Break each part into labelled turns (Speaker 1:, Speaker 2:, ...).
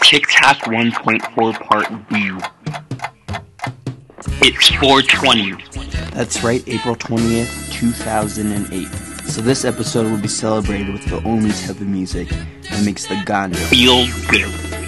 Speaker 1: Kickcast 1.4 Part B. It's 420.
Speaker 2: That's right, April 20th, 2008. So this episode will be celebrated with the only type of music that makes the Gandhi
Speaker 1: feel good.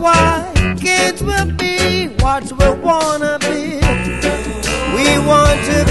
Speaker 3: why kids will be what we wanna be. We want to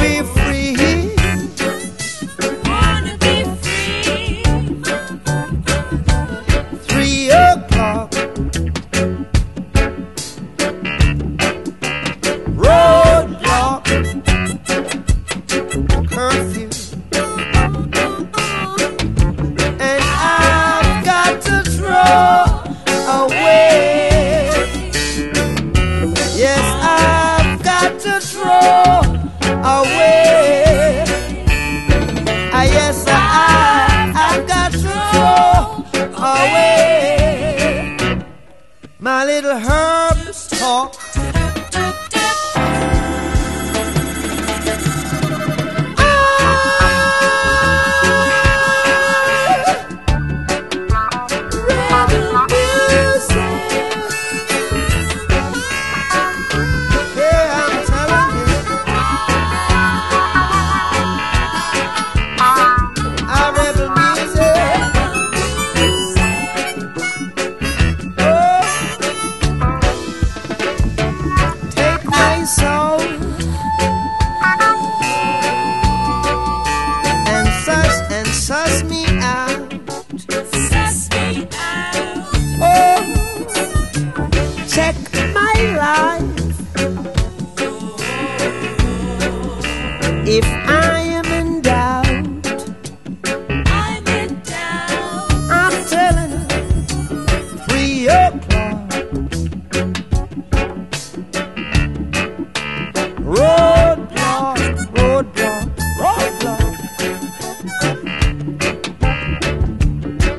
Speaker 3: Roadblock, roadblock, roadblock.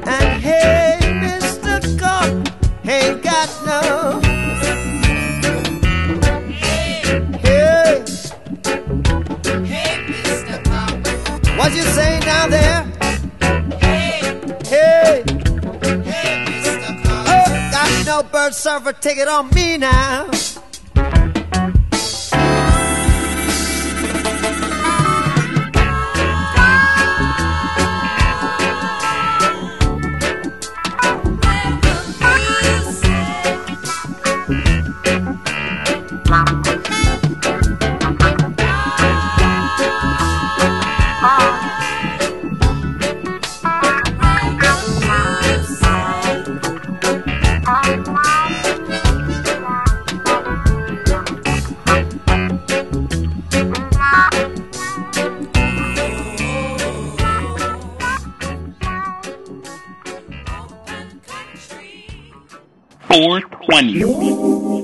Speaker 3: And hey, Mr. Cop, ain't got no. Hey,
Speaker 4: hey, Mr. Cop.
Speaker 3: What you say there?
Speaker 4: Hey,
Speaker 3: hey,
Speaker 4: Mr.
Speaker 3: Cop. Got no bird ticket on me now.
Speaker 1: 420.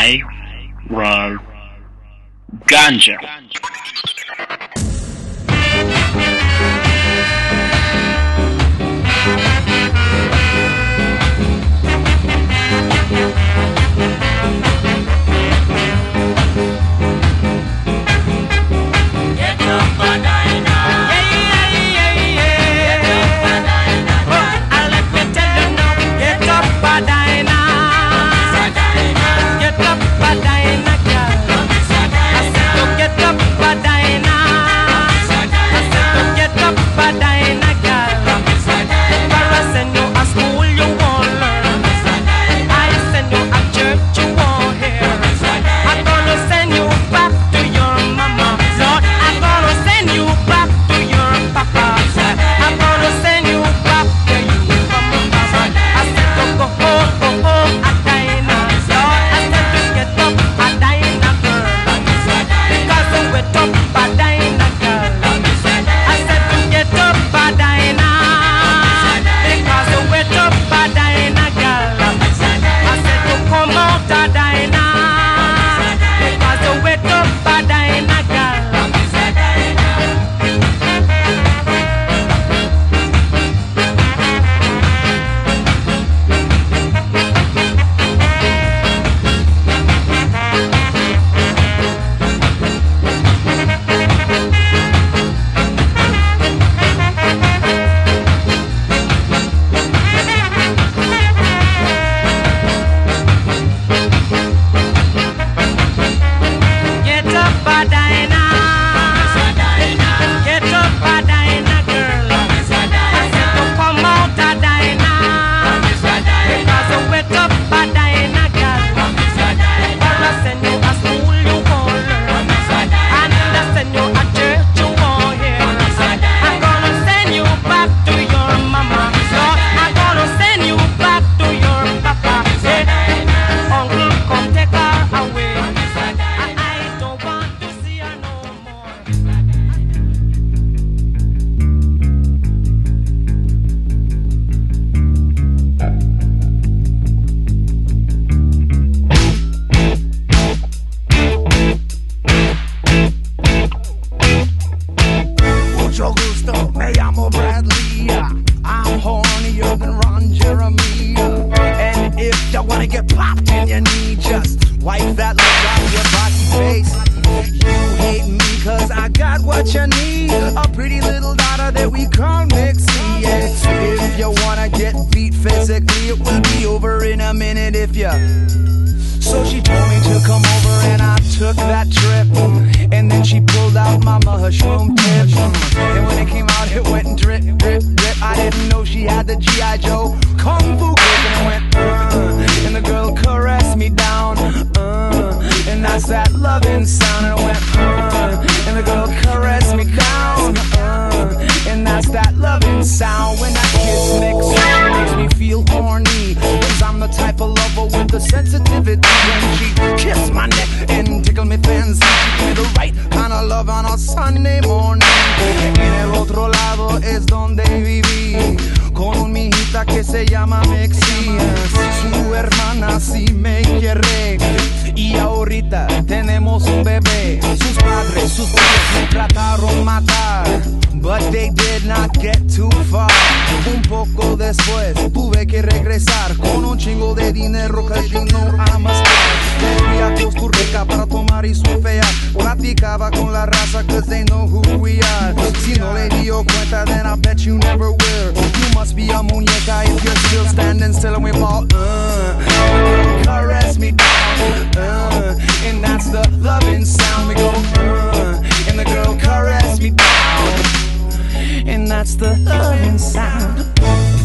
Speaker 5: I
Speaker 6: love ganja.
Speaker 7: Your
Speaker 8: bossy face. You hate me cause I got what you need. A pretty little daughter that we call Mixie. Yeah. If you wanna get beat physically, it will be over in a minute if you. So she told me to come over and I took that trip. And then she pulled out my mushroom tip. And when it came out, it went drip, drip, drip. I didn't know she had the G.I. Joe Kung Fu grip. And it went, uh, and the girl caressed me down. Uh, and that's that loving sound. And it went, uh, and the girl caressed me down. Uh, and that's that loving sound. When that kiss mix makes me feel horny. Cause I'm the type of lover with the sensitivity when she kiss my neck and tickle me fancy. She me the right kind of love on a Sunday morning. En el otro lado es donde viví con un mijita que se llama Mexi. They did not get too far. Un poco después tuve que regresar con un chingo de dinero que you know I'm a star. Fui a Costa Rica para tomar y surfear. Platicaba con la raza cause they know who we are. Si no le dio cuenta then I bet you never will. You must be a muñeca if you're still standing still and we fall. Uh, caress me down. Uh, and that's the loving sound we go. Uh, and the girl caress me down. And that's the loving sound.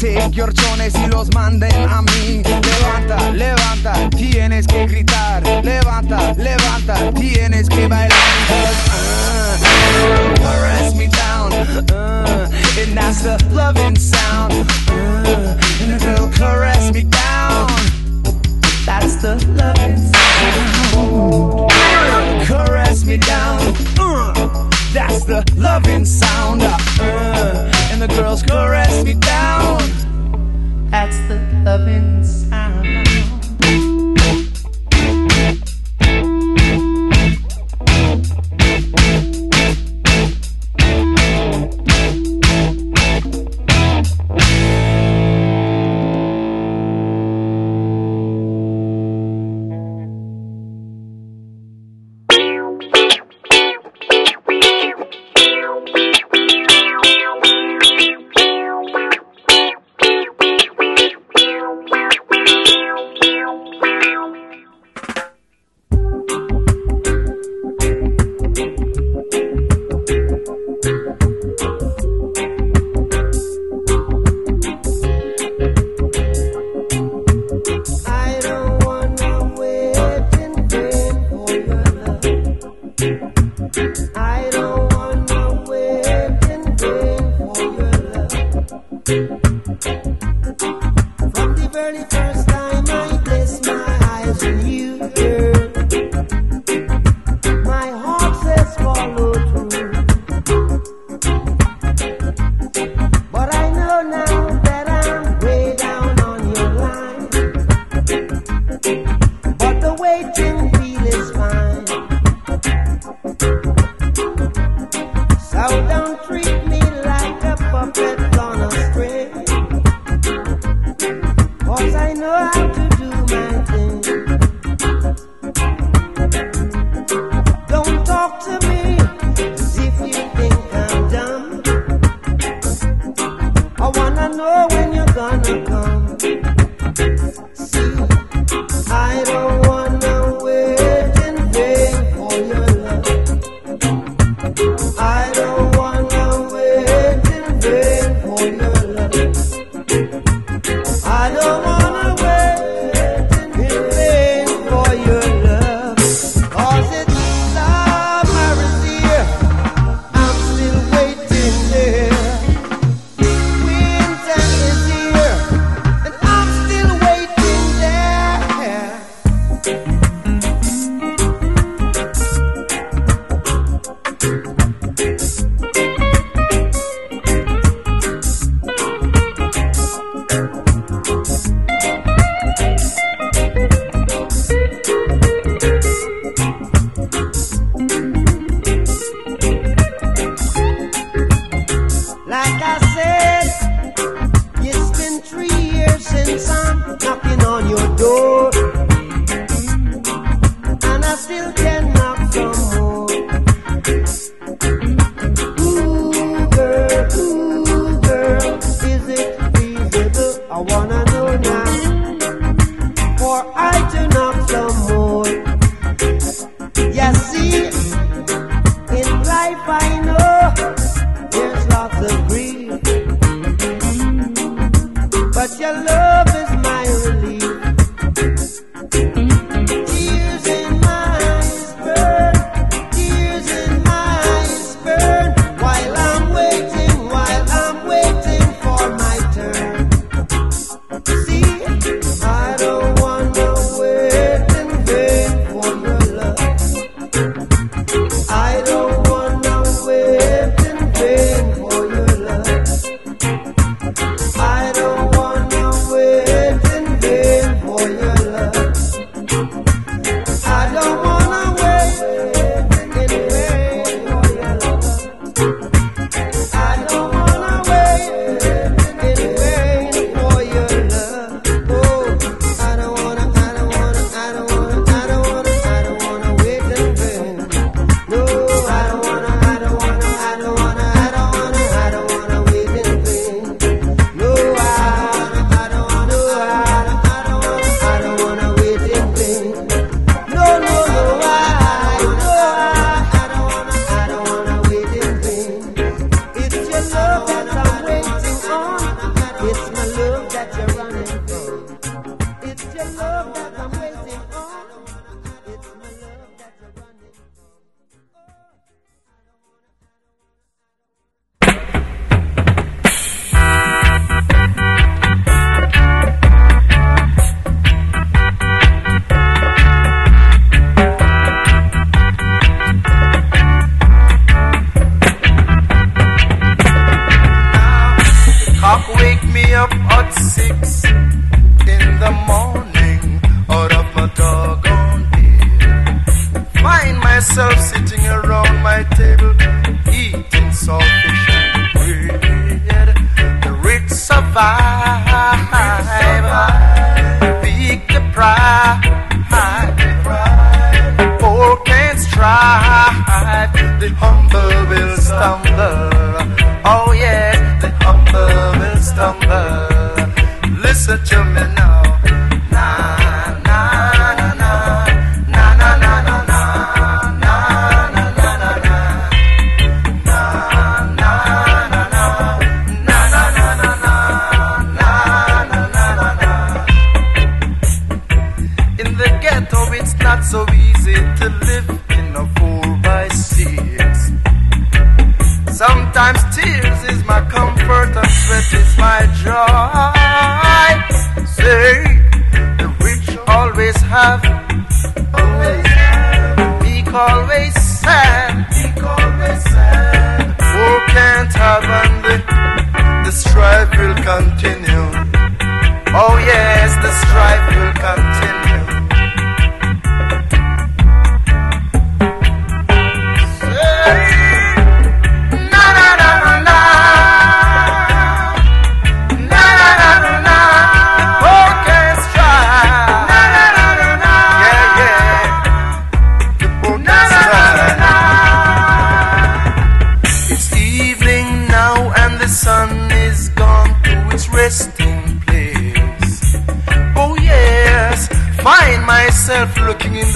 Speaker 3: Take yorchones y los manden a mí. Levanta, levanta, tienes que gritar. Levanta, levanta, tienes que bailar. Uh, uh me down, uh, and that's the loving sound. Uh, and caress me down. That's the loving sound. Caress me down. Uh. That's the loving sound. Uh, and the girls caress me down. That's the loving sound.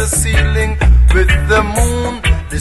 Speaker 9: the
Speaker 10: ceiling with the moon.
Speaker 1: They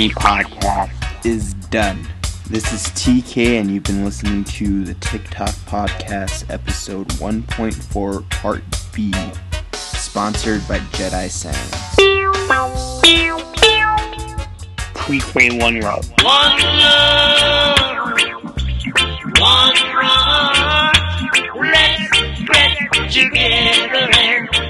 Speaker 1: Mini Podcast
Speaker 2: is done. This is TK, and you've been listening to the TikTok Podcast, episode 1.4, part B, sponsored by Jedi Sounds.
Speaker 1: Please one love.
Speaker 3: One love. One. Let's get together and